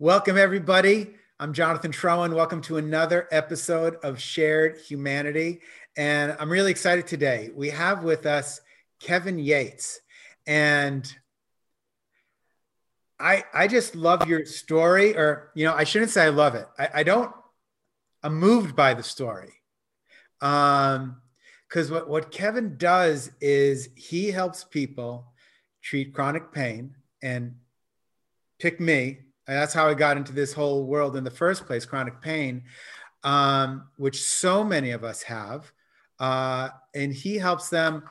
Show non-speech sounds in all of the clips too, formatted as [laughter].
Welcome, everybody. I'm Jonathan Troen. Welcome to another episode of Shared Humanity. And I'm really excited today. We have with us Kevin Yates. And I, I just love your story, or, you know, I shouldn't say I love it. I, I don't, I'm moved by the story. Um, because what, what Kevin does is he helps people treat chronic pain and pick me that's how I got into this whole world in the first place, chronic pain, um, which so many of us have. Uh, and he helps them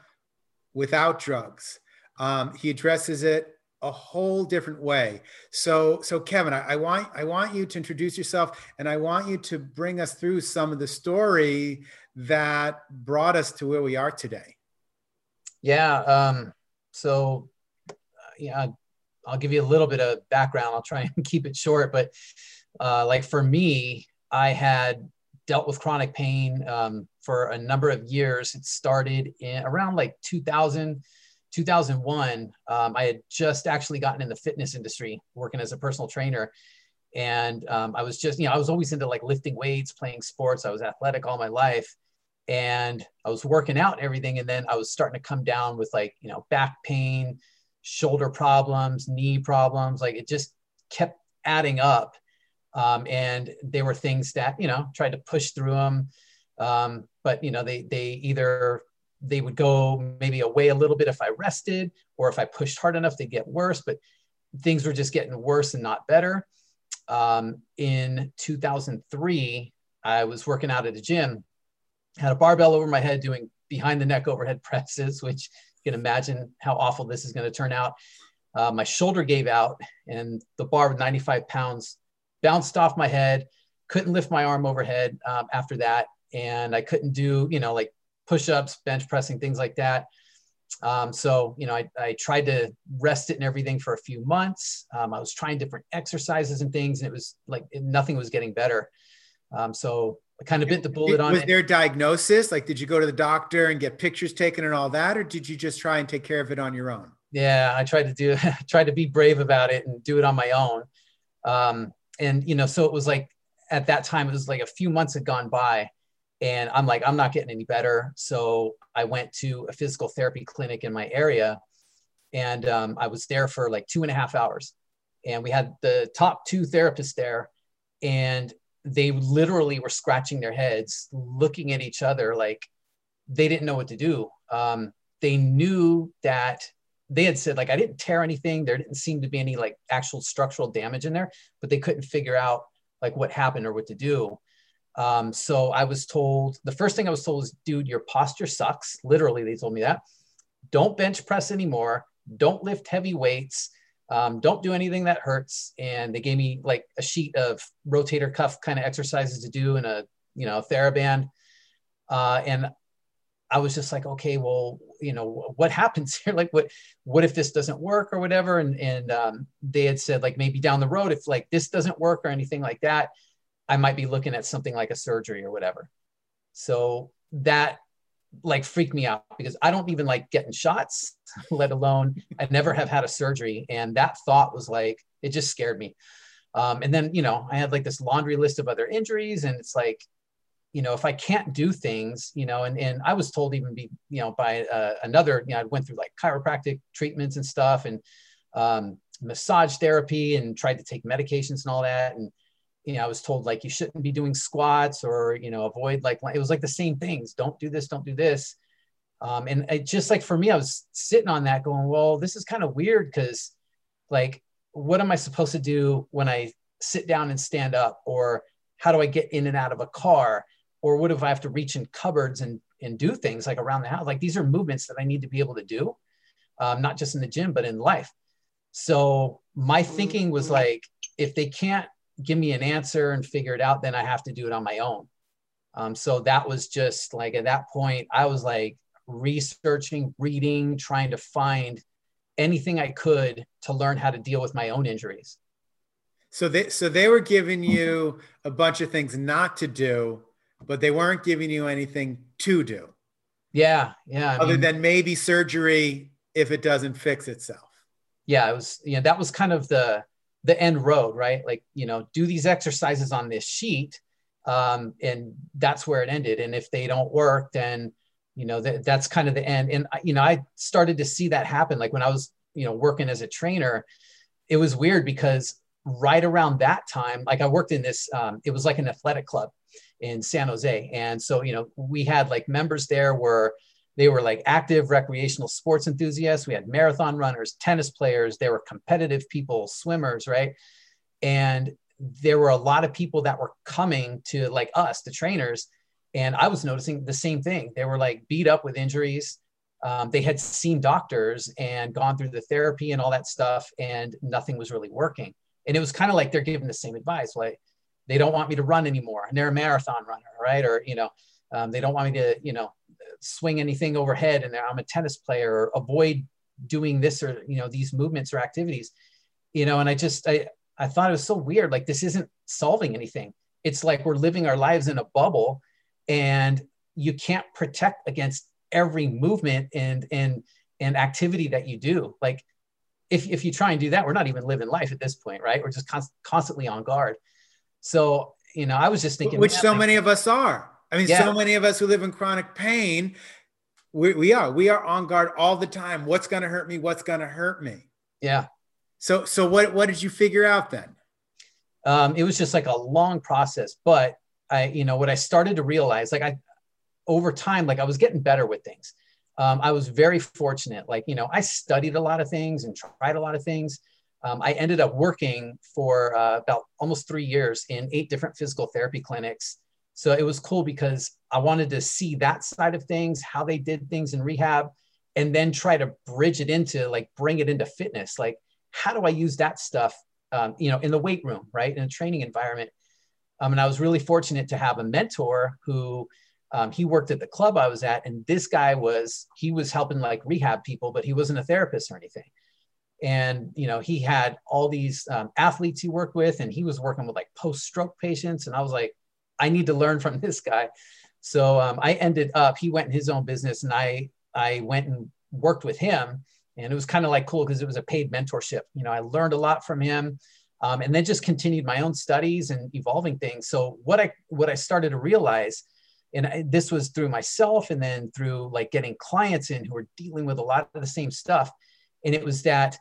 without drugs. Um, he addresses it a whole different way. So, so Kevin, I, I, want I want you to introduce yourself, and I want you to bring us through some of the story that brought us to where we are today. Yeah. Um, so, uh, yeah, I'll give you a little bit of background. I'll try [laughs] and keep it short, but uh, like for me, I had dealt with chronic pain um, for a number of years. It started in around like 2000, 2001. Um, I had just actually gotten in the fitness industry, working as a personal trainer. And um, I was just, you know, I was always into like lifting weights, playing sports. I was athletic all my life. And I was working out and everything. And then I was starting to come down with like, you know, back pain, shoulder problems, knee problems. Like it just kept adding up. Um, and they were things that, you know, tried to push through them. Um, but, you know, they, they either, they would go maybe away a little bit if I rested, or if I pushed hard enough, they get worse, but things were just getting worse and not better. Um, in 2003, I was working out at a gym, had a barbell over my head doing behind the neck overhead [laughs] presses, which can imagine how awful this is going to turn out. Uh, my shoulder gave out, and the bar with 95 pounds bounced off my head. Couldn't lift my arm overhead um, after that, and I couldn't do, you know, like push-ups, bench pressing, things like that. Um, so, you know, I, I, tried to rest it and everything for a few months. Um, I was trying different exercises and things, and it was like nothing was getting better. Um, so kind of bit the bullet on was there diagnosis? Like, did you go to the doctor and get pictures taken and all that, or did you just try and take care of it on your own? Yeah, I tried to do, [laughs] tried to be brave about it and do it on my own. Um, and you know, so it was like at that time, it was like a few months had gone by, and I'm like, I'm not getting any better. So I went to a physical therapy clinic in my area, and um, I was there for like two and a half hours, and we had the top two therapists there, and they literally were scratching their heads, looking at each other like they didn't know what to do. Um, they knew that they had said like I didn't tear anything. There didn't seem to be any like actual structural damage in there, but they couldn't figure out like what happened or what to do. Um, so I was told the first thing I was told is, dude, your posture sucks. Literally, they told me that. Don't bench press anymore. Don't lift heavy weights um, don't do anything that hurts. And they gave me like a sheet of rotator cuff kind of exercises to do and a, you know, a TheraBand. Uh, and I was just like, okay, well, you know, what happens here? [laughs] Like, what, what if this doesn't work or whatever? And, and um, they had said like, maybe down the road, if like this doesn't work or anything like that, I might be looking at something like a surgery or whatever. So that like freak me out because I don't even like getting shots, [laughs] let alone I never have had a surgery. And that thought was like, it just scared me. Um, and then, you know, I had like this laundry list of other injuries and it's like, you know, if I can't do things, you know, and, and I was told even be, you know, by uh, another, you know, I went through like chiropractic treatments and stuff and um, massage therapy and tried to take medications and all that. And, you know, I was told like you shouldn't be doing squats or you know avoid like it was like the same things. Don't do this. Don't do this. Um, and it just like for me, I was sitting on that going, well, this is kind of weird because like what am I supposed to do when I sit down and stand up or how do I get in and out of a car or what if I have to reach in cupboards and and do things like around the house? Like these are movements that I need to be able to do, um, not just in the gym but in life. So my thinking was like, if they can't give me an answer and figure it out, then I have to do it on my own. Um, so that was just like at that point, I was like researching, reading, trying to find anything I could to learn how to deal with my own injuries. So they so they were giving you a bunch of things not to do, but they weren't giving you anything to do. Yeah, yeah. I other mean, than maybe surgery if it doesn't fix itself. Yeah, it was. Yeah, that was kind of the the end road, right? Like, you know, do these exercises on this sheet. Um, and that's where it ended. And if they don't work, then, you know, that, that's kind of the end. And, you know, I started to see that happen. Like when I was, you know, working as a trainer, it was weird because right around that time, like I worked in this, um, it was like an athletic club in San Jose. And so, you know, we had like members there were, they were like active recreational sports enthusiasts. We had marathon runners, tennis players, there were competitive people, swimmers, right? And there were a lot of people that were coming to like us, the trainers. And I was noticing the same thing. They were like beat up with injuries. Um, they had seen doctors and gone through the therapy and all that stuff, and nothing was really working. And it was kind of like they're giving the same advice, like they don't want me to run anymore, and they're a marathon runner, right? Or you know, um, they don't want me to, you know, swing anything overhead, and I'm a tennis player, or avoid doing this or you know these movements or activities, you know. And I just I I thought it was so weird. Like this isn't solving anything. It's like we're living our lives in a bubble, and you can't protect against every movement and and and activity that you do. Like if, if you try and do that, we're not even living life at this point, right? We're just const- constantly on guard. So, you know, I was just thinking, which so like, many of us are. I mean, yeah. so many of us who live in chronic pain, we, we are, we are on guard all the time. What's going to hurt me? What's going to hurt me? Yeah. So, so what, what did you figure out then? Um, it was just like a long process, but I, you know, what I started to realize, like I, over time, like I was getting better with things um, I was very fortunate. Like, you know, I studied a lot of things and tried a lot of things. Um, I ended up working for uh, about almost three years in eight different physical therapy clinics. So it was cool because I wanted to see that side of things, how they did things in rehab, and then try to bridge it into like bring it into fitness. Like, how do I use that stuff, um, you know, in the weight room, right, in a training environment? Um, and I was really fortunate to have a mentor who um, he worked at the club I was at, and this guy was he was helping like rehab people, but he wasn't a therapist or anything. And you know, he had all these um, athletes he worked with, and he was working with like post-stroke patients. And I was like, I need to learn from [laughs] this guy. So um, I ended up he went in his own business, and I I went and worked with him, and it was kind of like cool because it was a paid mentorship. You know, I learned a lot from him. Um, and then just continued my own studies and evolving things. So what I what I started to realize and I, this was through myself and then through like getting clients in who are dealing with a lot of the same stuff and it was that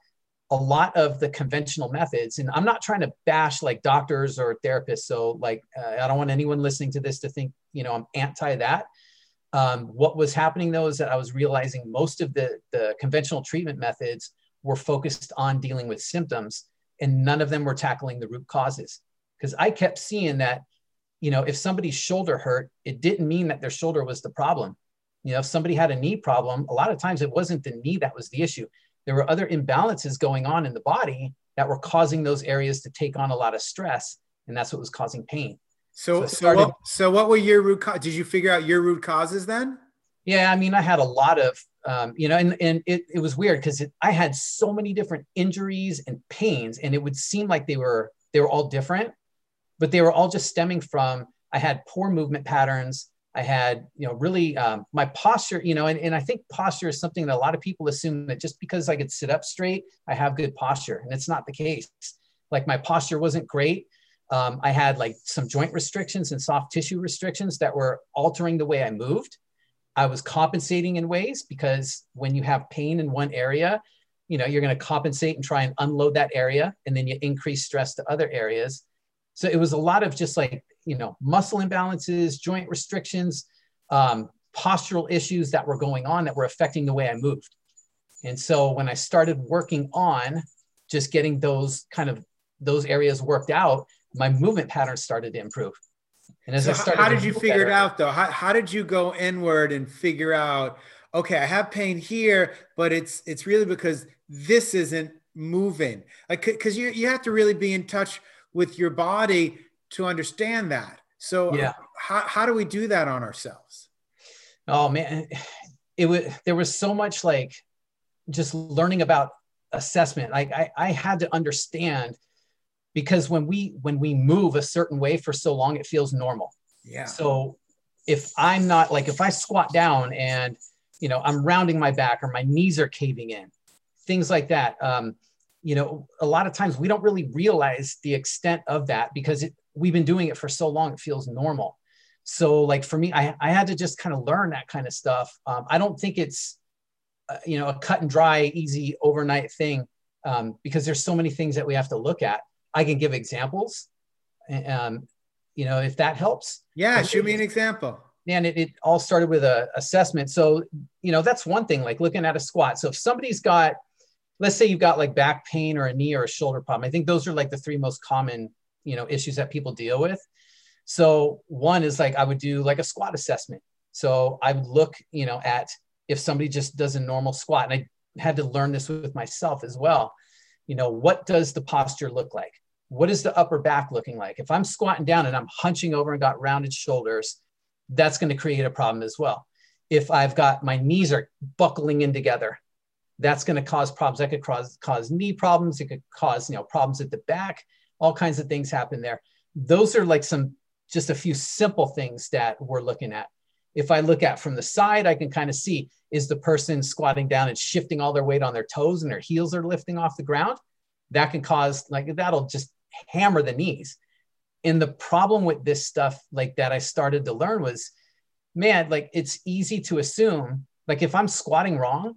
a lot of the conventional methods and i'm not trying to bash like doctors or therapists so like uh, i don't want anyone listening to this to think you know i'm anti that um, what was happening though is that i was realizing most of the the conventional treatment methods were focused on dealing with symptoms and none of them were tackling the root causes because i kept seeing that you know, if somebody's shoulder hurt, it didn't mean that their shoulder was the problem. You know, if somebody had a knee problem, a lot of times it wasn't the knee that was the issue. There were other imbalances going on in the body that were causing those areas to take on a lot of stress, and that's what was causing pain. So, so, started, so, what, so what were your root? Did you figure out your root causes then? Yeah, I mean, I had a lot of, um, you know, and, and it, it was weird because I had so many different injuries and pains, and it would seem like they were they were all different, but they were all just stemming from I had poor movement patterns. I had, you know, really um, my posture, you know, and, and I think posture is something that a lot of people assume that just because I could sit up straight, I have good posture. And it's not the case. Like my posture wasn't great. Um, I had like some joint restrictions and soft tissue restrictions that were altering the way I moved. I was compensating in ways because when you have pain in one area, you know, you're going to compensate and try and unload that area. And then you increase stress to other areas. So it was a lot of just like, you know, muscle imbalances, joint restrictions, um, postural issues that were going on that were affecting the way I moved. And so when I started working on just getting those kind of those areas worked out, my movement patterns started to improve. And as so I started, how did you figure better, it out though? How, how did you go inward and figure out, okay, I have pain here, but it's it's really because this isn't moving. Like because you you have to really be in touch with your body to understand that. So yeah. how, how do we do that on ourselves? Oh man, it was, there was so much like just learning about assessment. Like I, I had to understand because when we, when we move a certain way for so long, it feels normal. Yeah. So if I'm not like, if I squat down and, you know, I'm rounding my back or my knees are caving in, things like that. Um, you know, a lot of times we don't really realize the extent of that because it, we've been doing it for so long, it feels normal. So, like for me, I, I had to just kind of learn that kind of stuff. Um, I don't think it's, uh, you know, a cut and dry, easy overnight thing um, because there's so many things that we have to look at. I can give examples, um, you know, if that helps. Yeah, shoot me an example. And it, it all started with a assessment. So, you know, that's one thing, like looking at a squat. So if somebody's got let's say you've got like back pain or a knee or a shoulder problem. I think those are like the three most common, you know, issues that people deal with. So one is like I would do like a squat assessment. So I would look, you know, at if somebody just does a normal squat, and I had to learn this with myself as well. You know, what does the posture look like? What is the upper back looking like? If I'm squatting down and I'm hunching over and got rounded shoulders, that's going to create a problem as well. If I've got my knees are buckling in together, that's going to cause problems. That could cause cause knee problems. It could cause you know problems at the back. All kinds of things happen there. Those are like some just a few simple things that we're looking at. If I look at from the side, I can kind of see is the person squatting down and shifting all their weight on their toes and their heels are lifting off the ground. That can cause like that'll just hammer the knees. And the problem with this stuff like that I started to learn was, man, like it's easy to assume like if I'm squatting wrong,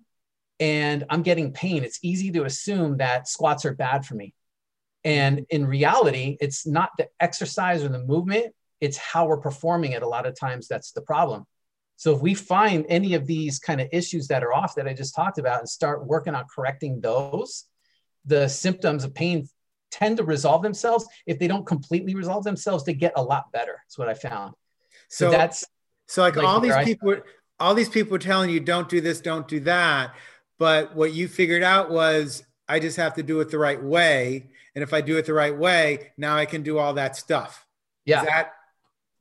and I'm getting pain, it's easy to assume that squats are bad for me. And mm-hmm. in reality, it's not the exercise or the movement, it's how we're performing it. A lot of times that's the problem. So if we find any of these kind of issues that are off that I just talked about and start working on correcting those, the symptoms of pain tend to resolve themselves. If they don't completely resolve themselves, they get a lot better. That's what I found. So, so that's so like, like all these people, all these people are telling you don't do this, don't do that. But what you figured out was I just have to do it the right way. And if I do it the right way, now I can do all that stuff. Yeah. Is that,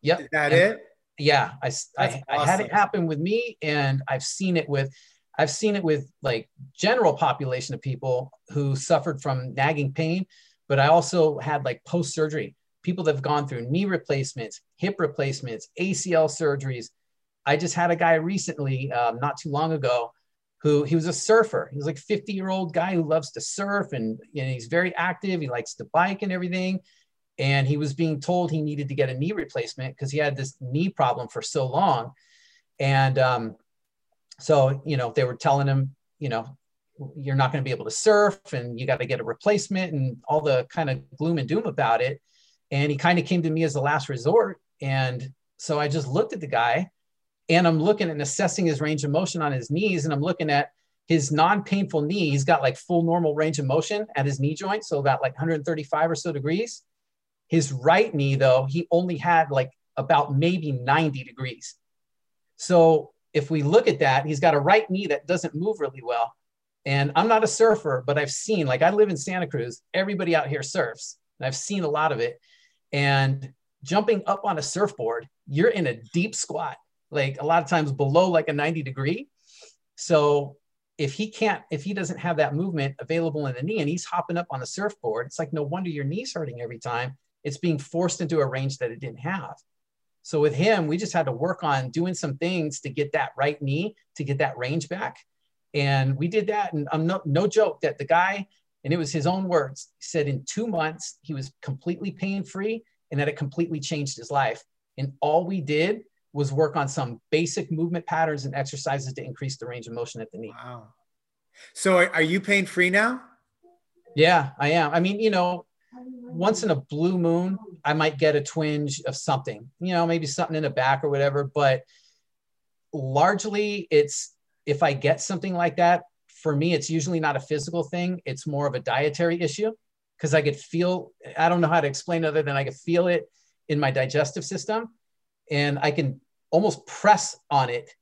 yep. Is that and, it? Yeah. I, I, awesome. I had it happen with me and I've seen it with, I've seen it with like general population of people who suffered from nagging pain, but I also had like post surgery people that have gone through knee replacements, hip replacements, ACL surgeries. I just had a guy recently, um, not too long ago, who he was a surfer. He was like 50 year old guy who loves to surf and, and he's very active. He likes to bike and everything. And he was being told he needed to get a knee replacement because he had this knee problem for so long. And um, so, you know, they were telling him, you know, you're not going to be able to surf and you got to get a replacement and all the kind of gloom and doom about it. And he kind of came to me as a last resort. And so I just looked at the guy and I'm looking and assessing his range of motion on his knees, and I'm looking at his non-painful knee. He's got like full normal range of motion at his knee joint, so about like 135 or so degrees. His right knee, though, he only had like about maybe 90 degrees. So if we look at that, he's got a right knee that doesn't move really well. And I'm not a surfer, but I've seen, like, I live in Santa Cruz. Everybody out here surfs, and I've seen a lot of it. And jumping up on a surfboard, you're in a deep squat like a lot of times below like a 90 degree. So if he can't, if he doesn't have that movement available in the knee and he's hopping up on the surfboard, it's like no wonder your knee's hurting every time. It's being forced into a range that it didn't have. So with him, we just had to work on doing some things to get that right knee to get that range back. And we did that. And I'm no, no joke that the guy, and it was his own words, said in two months, he was completely pain free and that it completely changed his life. And all we did was work on some basic movement patterns and exercises to increase the range of motion at the knee. Wow. So are, are you pain free now? Yeah, I am. I mean, you know, once in a blue moon, I might get a twinge of something, you know, maybe something in the back or whatever. But largely, it's if I get something like that, for me, it's usually not a physical thing. It's more of a dietary issue because I could feel, I don't know how to explain other than I could feel it in my digestive system and I can almost press on it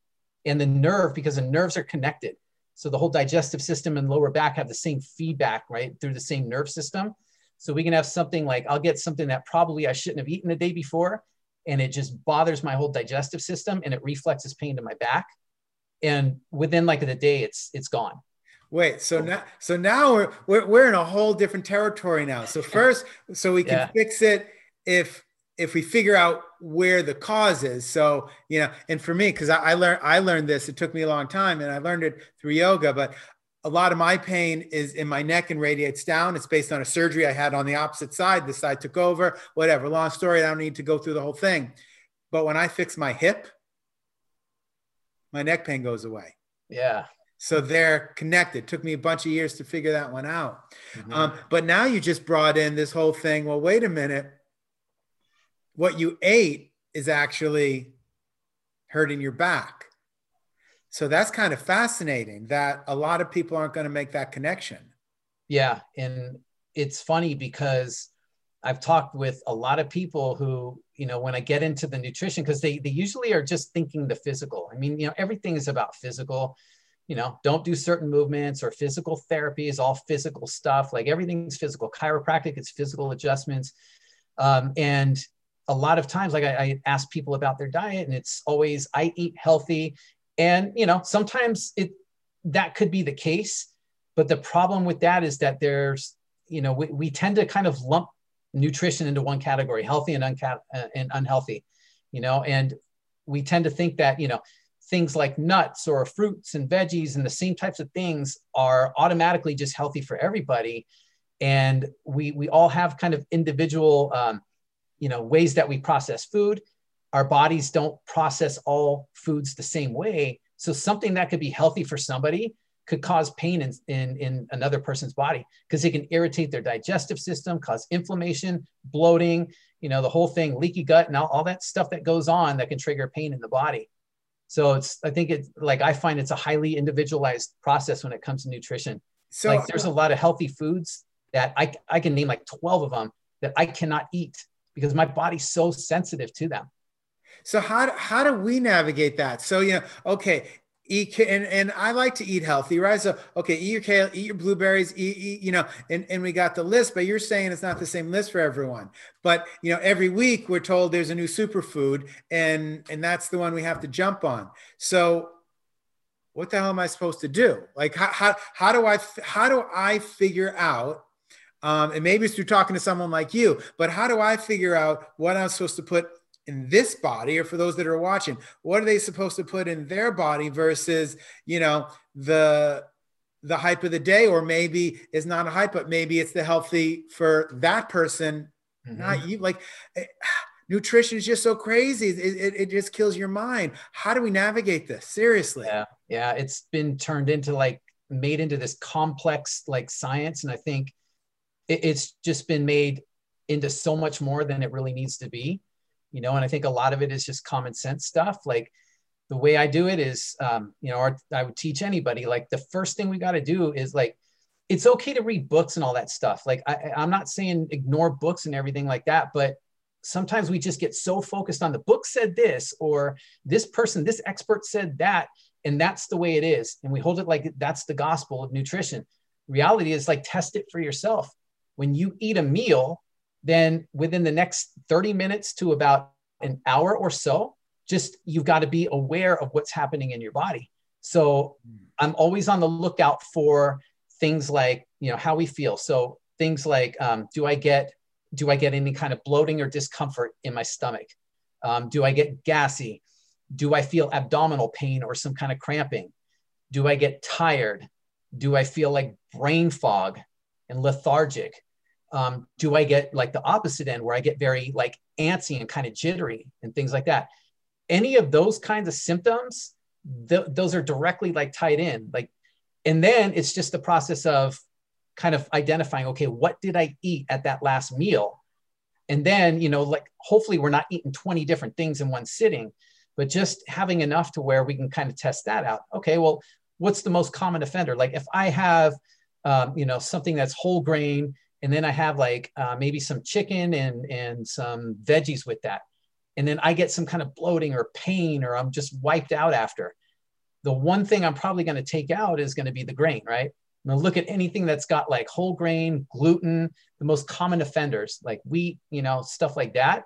and the nerve because the nerves are connected. So the whole digestive system and lower back have the same feedback, right, through the same nerve system. So we can have something like I'll get something that probably I shouldn't have eaten the day before, and it just bothers my whole digestive system and it reflexes pain to my back. And within like the day, it's it's gone. Wait, so oh. now so now we're we're, we're in a whole different territory now. So first, so we can yeah. fix it if if we figure out where the cause is so you know and for me because I, I learned i learned this it took me a long time and i learned it through yoga but a lot of my pain is in my neck and radiates down. It's based on a surgery I had on the opposite side. This side took over, whatever. Long story. I don't need to go through the whole thing. But when I fix my hip, my neck pain goes away. Yeah. So they're connected. Took me a bunch of years to figure that one out. Mm-hmm. Um, but now you just brought in this whole thing. Well, wait a minute. What you ate is actually hurting your back. So that's kind of fascinating that a lot of people aren't going to make that connection. Yeah. And it's funny because I've talked with a lot of people who, you know, when I get into the nutrition, because they, they usually are just thinking the physical. I mean, you know, everything is about physical you know, don't do certain movements or physical therapy is all physical stuff. Like everything's physical. Chiropractic it's physical adjustments. Um, and a lot of times, like I, I ask people about their diet, and it's always I eat healthy. And you know, sometimes it that could be the case, but the problem with that is that there's, you know, we, we tend to kind of lump nutrition into one category, healthy and, unca- uh, and unhealthy, you know, and we tend to think that, you know, things like nuts or fruits and veggies and the same types of things are automatically just healthy for everybody and we we all have kind of individual um, you know ways that we process food. Our bodies don't process all foods the same way. So something that could be healthy for somebody could cause pain in, in, in another person's body because it can irritate their digestive system cause inflammation bloating you know the whole thing leaky gut and all, all that stuff that goes on that can trigger pain in the body. So it's I think it's like I find it's a highly individualized process when it comes to nutrition. So like there's a lot of healthy foods that I I can name like 12 of them that I cannot eat because my body's so sensitive to them. So how how do we navigate that? So you know, okay, eat and, and I like to eat healthy, right? So okay, eat your kale, eat your blueberries, eat, eat, you know, and, and we got the list, but you're saying it's not the same list for everyone. But you know, every week we're told there's a new superfood, and and that's the one we have to jump on. So what the hell am I supposed to do? Like how how, how do I how do I figure out? Um, and maybe it's through talking to someone like you, but how do I figure out what I'm supposed to put in this body or for those that are watching what are they supposed to put in their body versus you know the the hype of the day? Or maybe it's not a hype but maybe it's the healthy for that person mm-hmm. not you. Like eh, [sighs] nutrition is just so crazy. It, it, it, just kills your mind. How do we navigate this? Seriously. Yeah. Yeah. It's been turned into like made into this complex like science. And i think it, it's just been made into so much more than it really needs to be you know and i think a lot of it is just common sense stuff. Like the way i do it is um, you know or i would teach anybody like the first thing we got to do is like it's okay to read books and all that stuff. Like I, i'm not saying ignore books and everything like that but sometimes we just get so focused on the book said this or this person this expert said that and that's the way it is and we hold it like that's the gospel of nutrition. Reality is like test it for yourself when you eat a meal then within the next 30 minutes to about an hour or so, just you've got to be aware of what's happening in your body. So I'm always on the lookout for things like, you know, how we feel. So things like, um, do I get, do I get any kind of bloating or discomfort in my stomach? Um, do I get gassy? Do I feel abdominal pain or some kind of cramping? Do I get tired? Do I feel like brain fog and lethargic? Um, do I get like the opposite end where I get very like antsy and kind of jittery and things like that? Any of those kinds of symptoms, th- those are directly like tied in. Like, and then it's just the process of kind of identifying, okay, what did I eat at that last meal? And then, you know, like hopefully we're not eating 20 different things in one sitting, but just having enough to where we can kind of test that out. Okay, well, what's the most common offender? Like if I have, um, you know, something that's whole grain and then I have like uh, maybe some chicken and and some veggies with that, and then I get some kind of bloating or pain or I'm just wiped out after. The one thing I'm probably going to take out is going to be the grain, right? I'm going to look at anything that's got like whole grain, gluten, the most common offenders like wheat, you know, stuff like that.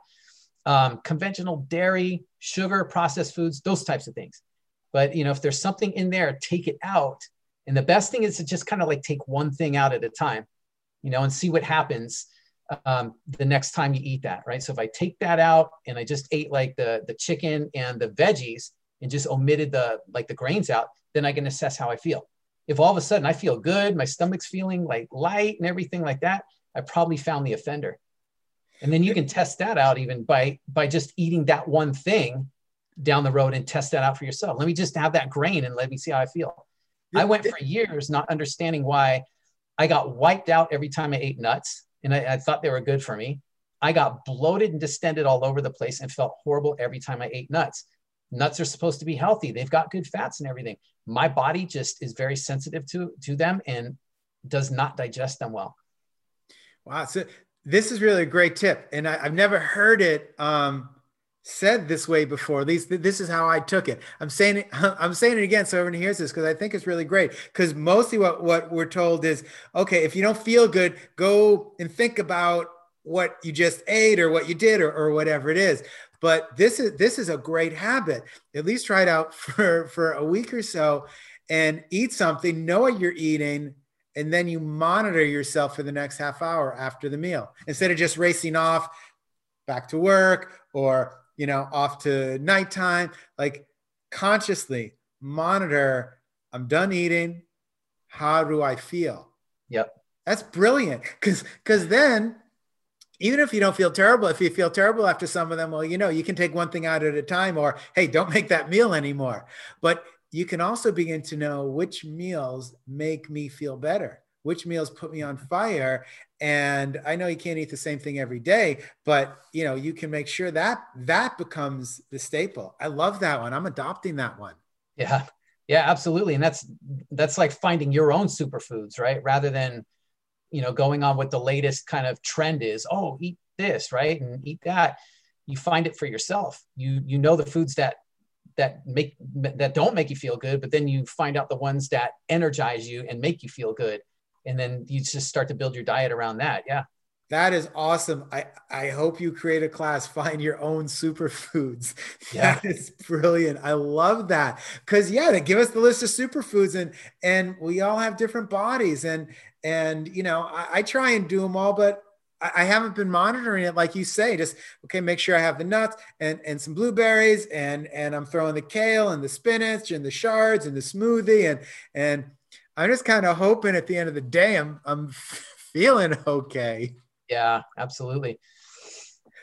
Um, conventional dairy, sugar, processed foods, those types of things. But you know, if there's something in there, take it out. And the best thing is to just kind of like take one thing out at a time you know, and see what happens um, the next time you eat that, right? So if I take that out and I just ate like the the chicken and the veggies and just omitted the like the grains out, then I can assess how I feel. if all of a sudden I feel good, my stomach's feeling like light and everything like that, I probably found the offender. And then you can test that out even by by just eating that one thing down the road and test that out for yourself. Let me just have that grain and let me see how I feel. I went for years not understanding why I got wiped out every time I ate nuts, and I, I thought they were good for me. I got bloated and distended all over the place and felt horrible every time I ate nuts. Nuts are supposed to be healthy. They've got good fats and everything. My body just is very sensitive to to them and does not digest them well. Wow. So this is really a great tip. And I, have never heard it um, said this way before. At least this is how I took it. I'm saying it, [laughs] I'm saying it again so everyone hears this because I think it's really great. Because mostly what, what we're told is, okay, if you don't feel good, go and think about what you just ate or what you did or, or whatever it is. But this is this is a great habit. At least try it out [laughs] for, for a week or so and eat something, know what you're eating, and then you monitor yourself for the next half hour after the meal instead of just racing off back to work or you know off to nighttime like consciously monitor i'm done eating. How do i feel? Yep. That's brilliant because because then even if you don't feel terrible if you feel terrible after some of them well you know you can take one thing out at a time or hey don't make that meal anymore. But you can also begin to know which meals make me feel better which meals put me on fire and i know you can't eat the same thing every day but you know you can make sure that that becomes the staple. I love that one. I'm adopting that one. Yeah. Yeah absolutely. And that's that's like finding your own superfoods right? Rather than you know going on what the latest kind of trend is. Oh eat this right? And eat that. You find it for yourself. You you know the foods that that make that don't make you feel good but then you find out the ones that energize you and make you feel good and then you just start to build your diet around that yeah that is awesome. I, I hope you create a class, [laughs] find your own superfoods. [laughs] Yeah. That is brilliant. I love that. Cause yeah, they give us the list of superfoods and and we all have different bodies. And and you know, I, I try and do them all, but I haven't been monitoring it like you say. Just okay, make sure I have the nuts and and some blueberries and and I'm throwing the kale and the spinach and the chards and the smoothie and and I'm just kind of hoping at the end of the day I'm I'm [laughs] feeling okay. Yeah, absolutely.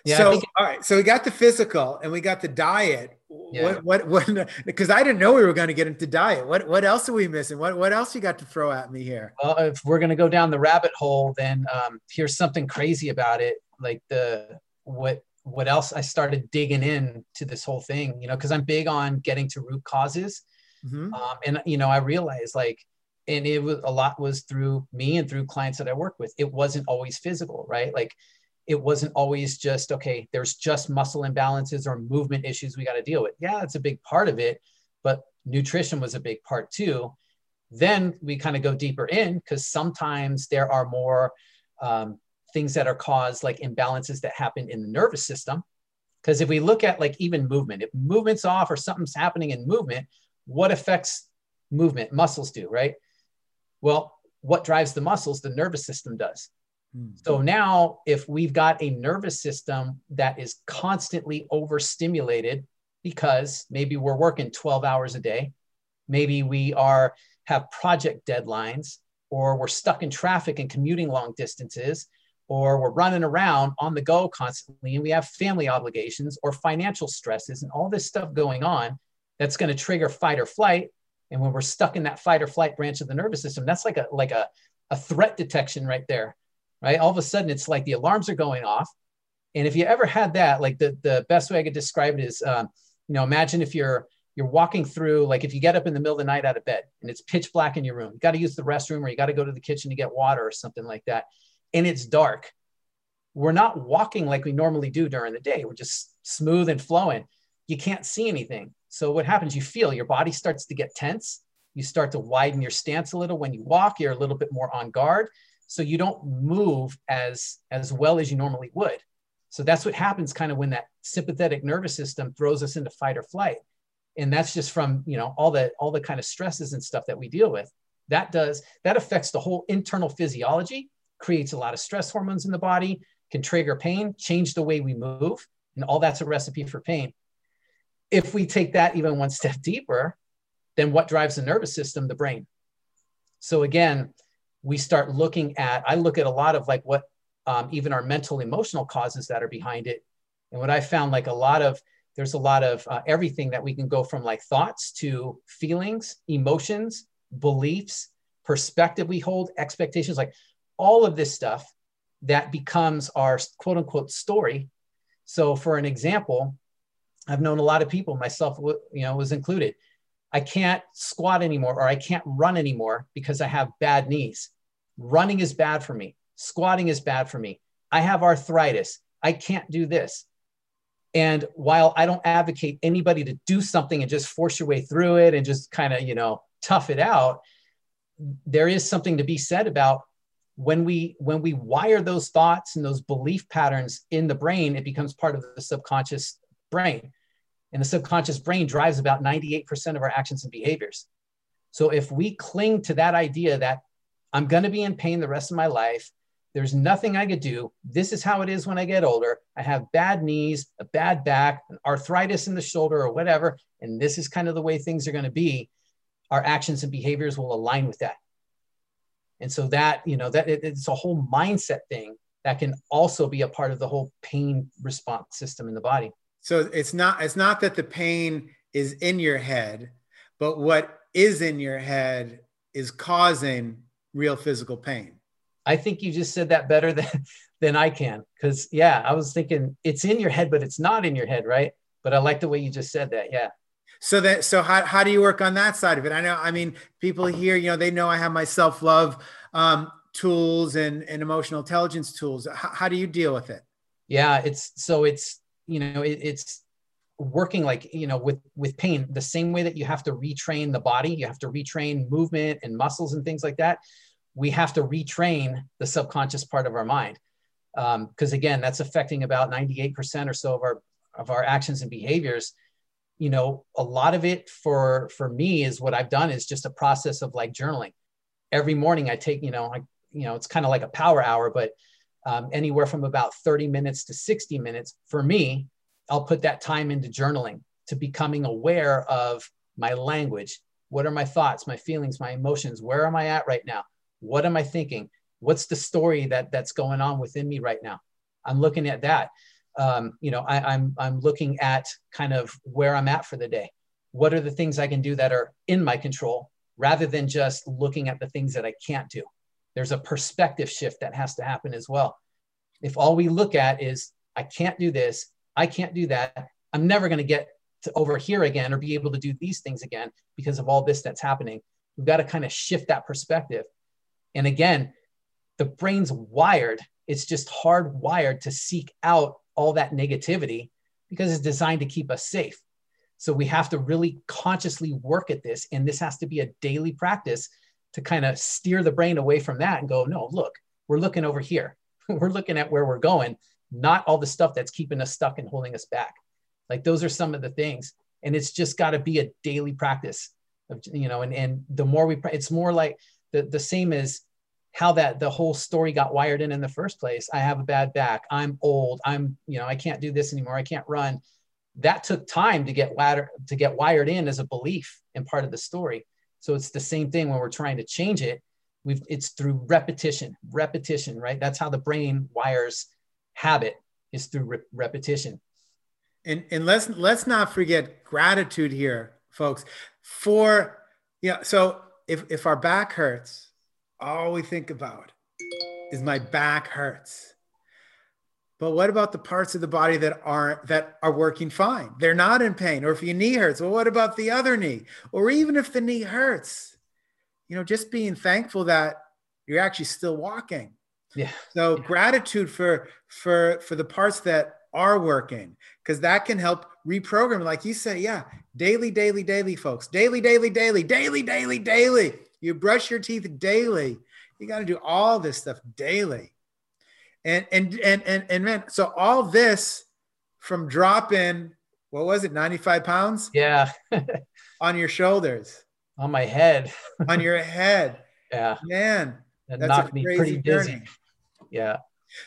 Yeah. So all right, so we got the physical and we got the diet. Yeah. What what what? [laughs] Because I didn't know we were going to get into diet. What what else are we missing? What what else you got to throw at me here? Well, if we're going to go down the rabbit hole, then um, here's something crazy about it. Like the what what else I started digging in to this whole thing. You know, because I'm big on getting to root causes, mm-hmm. um, and you know I realized like and it was a lot was through me and through clients that I work with. It wasn't always physical, right? Like it wasn't always just okay there's just muscle imbalances or movement issues we got to deal with yeah it's a big part of it but nutrition was a big part too then we kind of go deeper in because sometimes there are more um, things that are caused like imbalances that happen in the nervous system because if we look at like even movement if movement's off or something's happening in movement what affects movement muscles do right well what drives the muscles the nervous system does Hmm. So now, if we've got a nervous system that is constantly overstimulated because maybe we're working 12 hours a day, maybe we are have project deadlines, or we're stuck in traffic and commuting long distances, or we're running around on the go constantly, and we have family obligations or financial stresses and all this stuff going on that's going to trigger fight or flight. And when we're stuck in that fight or flight branch of the nervous system, that's like a like a, a threat detection right there right? All of a sudden, it's like the alarms are going off. And if you ever had that, like the, the best way I could describe it is, um, you know, imagine if you're you're walking through, like if you get up in the middle of the night out of bed and it's pitch black in your room, you got to use the restroom or you got to go to the kitchen to get water or something like that, and it's dark. We're not walking like we normally do during the day. We're just smooth and flowing. You can't see anything. So what happens? You feel your body starts to get tense. You start to widen your stance a little when you walk. You're a little bit more on guard so you don't move as as well as you normally would so that's what happens kind of when that sympathetic nervous system throws us into fight or flight and that's just from you know all the all the kind of stresses and stuff that we deal with that does that affects the whole internal physiology creates a lot of stress hormones in the body can trigger pain change the way we move and all that's a recipe for pain if we take that even one step [laughs] deeper then what drives the nervous system the brain So again, we start looking at, I look at a lot of like what um, even our mental emotional causes that are behind it. And what I found like a lot of, there's a lot of uh, everything that we can go from like thoughts to feelings, emotions, beliefs, perspective we hold, expectations, like all of this stuff that becomes our quote unquote story. So for an example, I've known a lot of people, myself, you know, was included. I can't squat anymore or I can't run anymore because I have bad knees. Running is bad for me. Squatting is bad for me. I have arthritis. I can't do this. And while I don't advocate anybody to do something and just force your way through it and just kind of, you know, tough it out, there is something to be said about when we when we wire those thoughts and those belief patterns in the brain, it becomes part of the subconscious brain. And the subconscious brain drives about 98% of our actions and behaviors. So if we cling to that idea that I'm going to be in pain the rest of my life, there's nothing I could do. This is how it is when I get older. I have bad knees, a bad back, arthritis in the shoulder, or whatever. And this is kind of the way things are going to be. Our actions and behaviors will align with that. And so that, you know, that it, it's a whole mindset thing that can also be a part of the whole pain response system in the body. So it's not it's not that the pain is in your head, but what is in your head is causing real physical pain. I think you just said that better than [laughs] than I can cuz yeah, I was thinking it's in your head but it's not in your head, right? But I like the way you just said that. Yeah. So that so how, how do you work on that side of it? I know I mean people here, you know, they know I have my self-love um, tools and, and emotional intelligence tools. How, how do you deal with it? Yeah, it's so it's you know it, it's working like you know with with pain the same way that you have to retrain the body you have to retrain movement and muscles and things like that we have to retrain the subconscious part of our mind. Because um, again that's affecting about 98% or so of our of our actions and behaviors. You know a lot of it for for me is what i've done is just a process of like journaling. Every morning i take you know i you know it's kind of like a power hour but um, anywhere from about 30 minutes to 60 minutes. For me, I'll put that time into journaling, to becoming aware of my language. What are my thoughts, my feelings, my emotions? Where am I at right now? What am I thinking? What's the story that that's going on within me right now? I'm looking at that. Um, you know, I, I'm I'm looking at kind of where I'm at for the day. What are the things I can do that are in my control, rather than just looking at the things that I can't do there's a perspective shift that has to happen as well. If all we look at is, I can't do this, I can't do that, I'm never going to get to over here again or be able to do these things again because of all this that's happening. We've got to kind of shift that perspective. And again, the brain's wired, it's just hardwired to seek out all that negativity because it's designed to keep us safe. So we have to really consciously work at this. And this has to be a daily practice to kind of steer the brain away from that and go, no, look, we're looking over here. [laughs] we're looking at where we're going, not all the stuff that's keeping us stuck and holding us back. Like those are some of the things. And it's just got to be a daily practice of, you know, and, and the more we, it's more like the, the same as how that the whole story got wired in in the first place. I have a bad back. I'm old. I'm, you know, I can't do this anymore. I can't run. That took time to get wired, to get wired in as a belief and part of the story. So it's the same thing when we're trying to change it. We've, it's through repetition, repetition, right? That's how the brain wires habit is through re- repetition. And, and let's let's not forget gratitude here, folks. For yeah, so if if our back hurts, all we think about is my back hurts. But what about the parts of the body that aren't that are working fine? They're not in pain. Or if your knee hurts, well, what about the other knee? Or even if the knee hurts, you know, just being thankful that you're actually still walking. Yeah. So yeah. gratitude for for for the parts that are working, because that can help reprogram. Like you say, yeah, daily, daily, daily, folks. Daily, daily, daily, daily, daily, daily. You brush your teeth daily. You got to do all this stuff daily and and and and, and man so all this from dropping what was it 95 pounds? Yeah. [laughs] On your shoulders. On my head. [laughs] On your head. Yeah. Man that that's knocked me pretty dizzy. journey. yeah.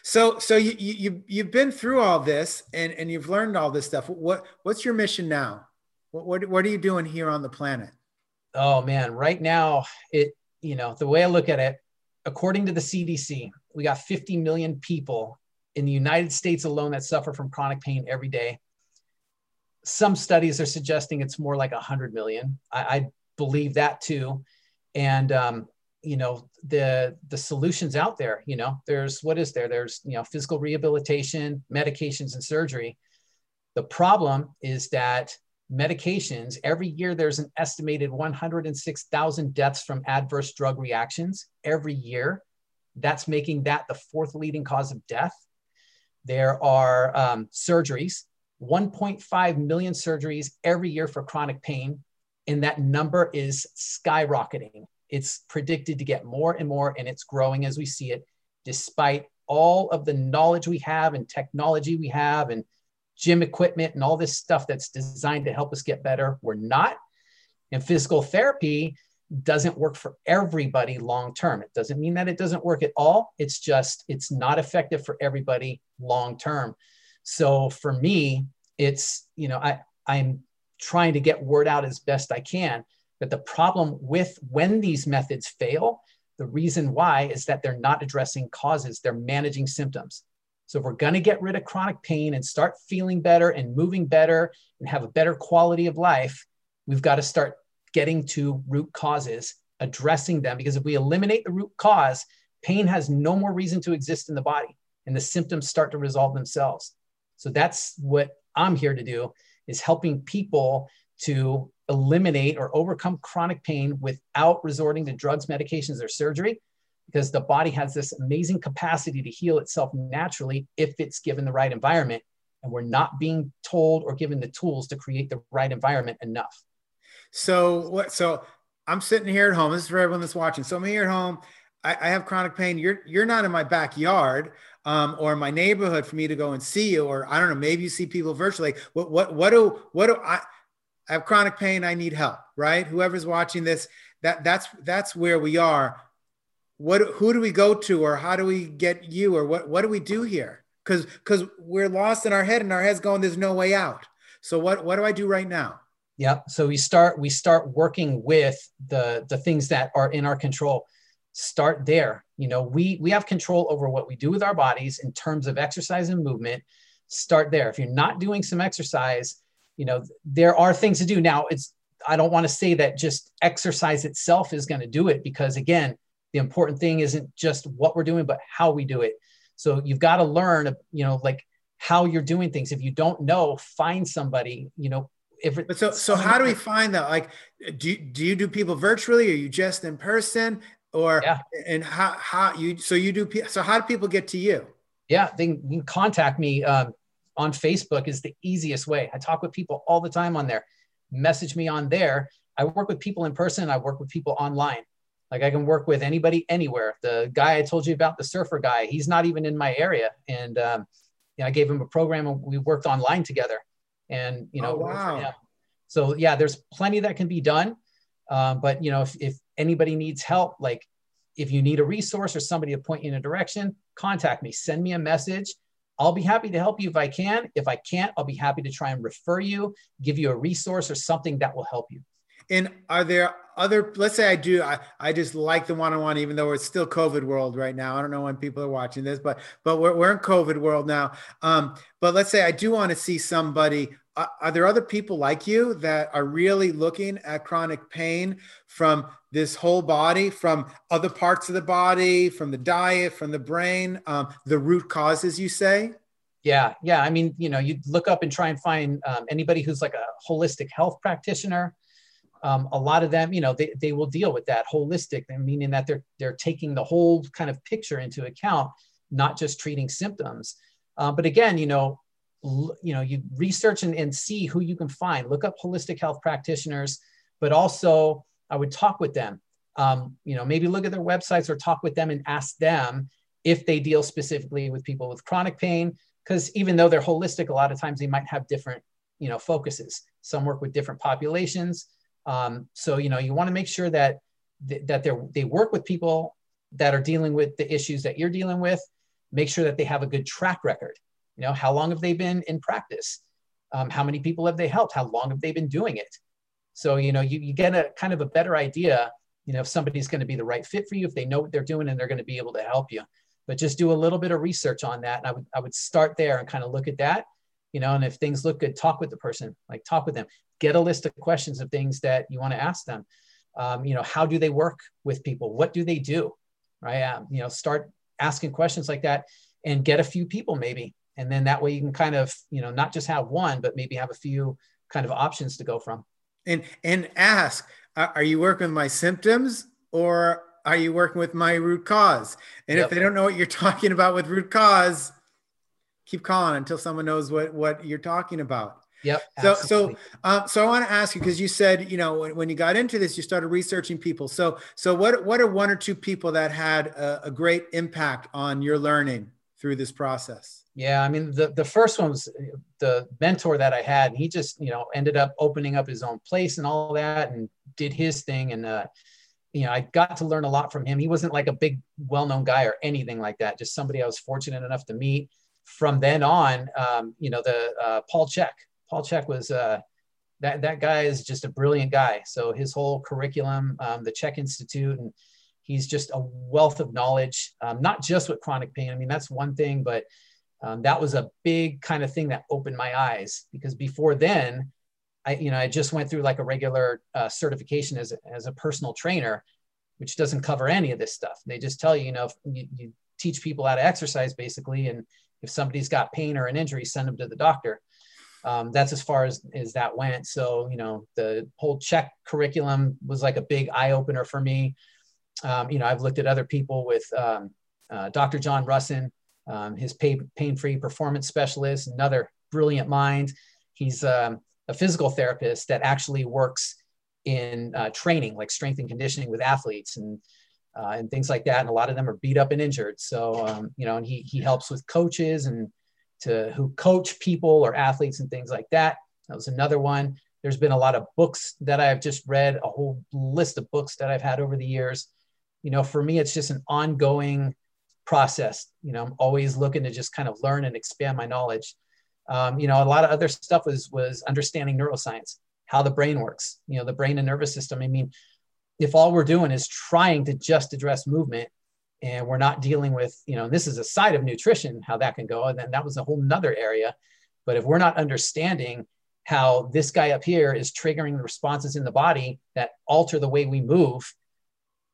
So so you, you you've been through all this and and you've learned all this stuff. What what's your mission now? What what, what are you doing here on the planet? Oh man right now it you know, the way I look at it, according to the CDC, we got 50 million people in the United States alone that suffer from chronic pain every day. Some studies are suggesting it's more like 100 million. I, I believe that too. And, um, you know, the, the solutions out there, you know, there's, what is there? There's, you know, physical rehabilitation, medications and surgery. The problem is that medications, every year there's an estimated 106,000 deaths from adverse drug reactions every year. That's making that the fourth leading cause of death. There are um, surgeries, 1.5 million surgeries every year for chronic pain, and that number is skyrocketing. It's predicted to get more and more, and it's growing as we see it, despite all of the knowledge we have and technology we have and gym equipment and all this stuff that's designed to help us get better. We're not. And physical therapy doesn't work for everybody long term. It doesn't mean that it doesn't work at all. It's just, it's not effective for everybody long term. So for me, it's, you know, I, I'm trying to get word out as best I can. But the problem with when these methods fail, the reason why is that they're not addressing causes, they're managing symptoms. So if we're going to get rid of chronic pain and start feeling better and moving better and have a better quality of life, we've got to start getting to root causes, addressing them. Because if we eliminate the root cause, pain has no more reason to exist in the body and the symptoms start to resolve themselves. So that's what I'm here to do is helping people to eliminate or overcome chronic pain without resorting to drugs, medications, or surgery because the body has this amazing capacity to heal itself naturally if it's given the right environment. And we're not being told or given the tools to create the right environment enough. So what? So I'm sitting here at home. This is for everyone that's watching. So I'm here at home. I, I have chronic pain. You're you're not in my backyard um, or my neighborhood for me to go and see you, or I don't know. Maybe you see people virtually. What what what do what do I? I have chronic pain. I need help. Right. Whoever's watching this, that that's that's where we are what who do we go to or how do we get you or what what do we do here? Because because we're lost in our head and our head's going there's no way out. So what what do i do right now? Yeah so we start we start working with the the things that are in our control. Start there. You know we we have control over what we do with our bodies in terms of exercise and movement. Start there. If you're not doing some exercise you know there are things to do. Now it's i don't want to say that just exercise itself is going to do it because again the important thing isn't just what we're doing but how we do it. So you've got to learn you know like how you're doing things. If you don't know find somebody you know if it, so so how do we find that? Like do, do you do people virtually? Or you just in person? Or yeah. and how how you so you do so how do people get to you? Yeah they can contact me um, on facebook is the easiest way. I talk with people all the time on there. Message me on there. I work with people in person. I work with people online like I can work with anybody anywhere. The guy I told you about, the surfer guy, he's not even in my area, and um, you know, I gave him a program and we worked online together. And you know, oh, wow. so yeah, there's plenty that can be done. Um, but you know, if, if anybody needs help, like if you need a resource or somebody to point you in a direction, contact me. Send me a message. I'll be happy to help you if I can. If I can't, I'll be happy to try and refer you, give you a resource or something that will help you. And are there other, let's say I do, I, I just like the one-on-one, even though it's still COVID world right now. I don't know when people are watching this, but, but we're, we're in COVID world now. Um, but let's say I do want to see somebody, uh, are there other people like you that are really looking at chronic pain from this whole body, from other parts of the body, from the diet, from the brain, um, the root causes you say? Yeah, yeah. I mean, you know, you look up and try and find um, anybody who's like a holistic health practitioner um, a lot of them, you know, they, they will deal with that holistic, meaning that they're they're taking the whole kind of picture into account, not just treating symptoms. Uh, but again, you know, l- you know, you research and, and see who you can find. Look up holistic health practitioners, but also I would talk with them. Um, you know, maybe look at their websites or talk with them and ask them if they deal specifically with people with chronic pain. Because even though they're holistic, a lot of times they might have different, you know, focuses. Some work with different populations um, so you know you want to make sure that th- that they they work with people that are dealing with the issues that you're dealing with. Make sure that they have a good track record. You know, how long have they been in practice? Um, how many people have they helped? How long have they been doing it? So you know you, you get a kind of a better idea. you know if somebody's going to be the right fit for you if they know what they're doing and they're going to be able to help you but just do a little bit of research on that and i would i would start there and kind of look at that you know and if things look good talk with the person like talk with them. Get a list of questions of things that you want to ask them. Um, you know how do they work with people? What do they do? Right um, you know start asking questions like that and get a few people maybe. And then that way you can kind of you know not just have one but maybe have a few kind of options to go from. And and ask are you working with my symptoms or are you working with my root cause? And yep. if they don't know what you're [laughs] talking about with root cause keep calling until someone knows what what you're talking about Yep. So, so, um, so I want to ask you because you said, you know, when, when, you got into this, you started researching people. So, so what, what are one or two people that had a, a, great impact on your learning through this process? Yeah, I mean, the the first one was the mentor that I had. and He just, you know, ended up opening up his own place and all that, and did his thing. And uh, you know, I got to learn a lot from him. He wasn't like a big, well-known guy or anything like that. Just somebody I was fortunate enough to meet. From then on, um, you know, the uh, Paul Chek. Paul Chek was uh, that that guy is just a brilliant guy. So his whole curriculum, um, the Chek Institute, and he's just a wealth of knowledge, um, not just with chronic pain. I mean, that's one thing, but um, that was a big kind of thing that opened my eyes because before then, I you know I just went through like a regular uh, certification as a, as a personal trainer, which doesn't cover any of this stuff. They just tell you, you know, you, you teach people how to exercise basically, and if somebody's got pain or an injury, send them to the doctor um, that's as far as, as that went. So, you know, the whole Chek curriculum was like a big eye opener for me. Um, you know, I've looked at other people with um, uh, Dr. John Rusin, um, his pain, pain-free performance specialist, another brilliant mind. He's um, a physical therapist that actually works in uh, training, like strength and conditioning with athletes and uh, and things like that. And a lot of them are beat up and injured. So, um, you know, and he, he helps with coaches and to who coach people or athletes and things like that. That was another one. There's been a lot of books that I've just read, a whole list of books that I've had over the years. You know, for me, it's just an ongoing process. You know, I'm always looking to just kind of learn and expand my knowledge. Um, you know, a lot of other stuff was was understanding neuroscience, how the brain works. You know, the brain and nervous system. I mean, if all we're doing is trying to just address movement, and we're not dealing with you know this is a side of nutrition how that can go and then that was a whole nother area. But if we're not understanding how this guy up here is triggering the responses in the body that alter the way we move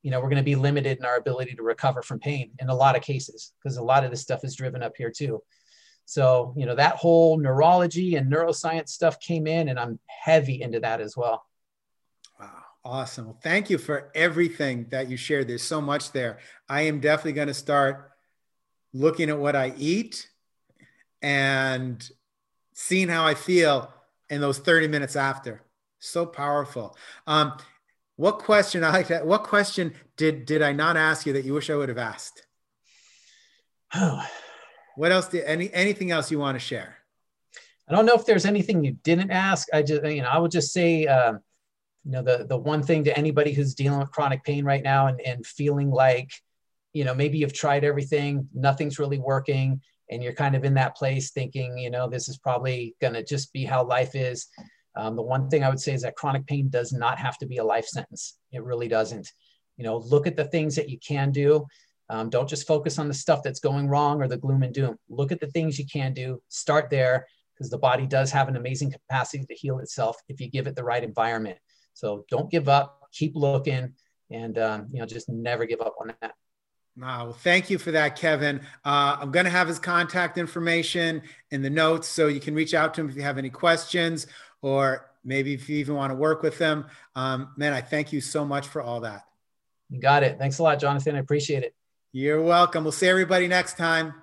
you know we're going to be limited in our ability to recover from pain in a lot of cases because a lot of this stuff is driven up here too. So you know that whole neurology and neuroscience stuff came in and i'm heavy into that as well Awesome. Well, thank you for everything that you shared. There's so much there. I am definitely going to start looking at what I eat and seeing how I feel in those 30 minutes after. So powerful. Um, what question I like that? What question did did I not ask you that you wish I would have asked? Oh. [sighs] What else did any anything else you want to share? I don't know if there's anything you didn't ask. I just you know I would just say um, you know the the one thing to anybody who's dealing with chronic pain right now and, and feeling like you know maybe you've tried everything nothing's really working and you're kind of in that place thinking you know this is probably going to just be how life is um, the one thing i would say is that chronic pain does not have to be a life sentence. It really doesn't. You know look at the things that you can do. Um, don't just focus on the stuff that's going wrong or the gloom and doom. Look at the things you can do. Start there because the body does have an amazing capacity to heal itself if you give it the right environment so don't give up, keep looking, and um, you know just never give up on that. Wow. Thank you for that, Kevin. Uh, I'm going to have his contact information in the notes so you can reach out to him if you have any questions or maybe if you even want to work with him. Um, man, I thank you so much for all that. You got it. Thanks a lot, Jonathan. I appreciate it. You're welcome. We'll see everybody next time.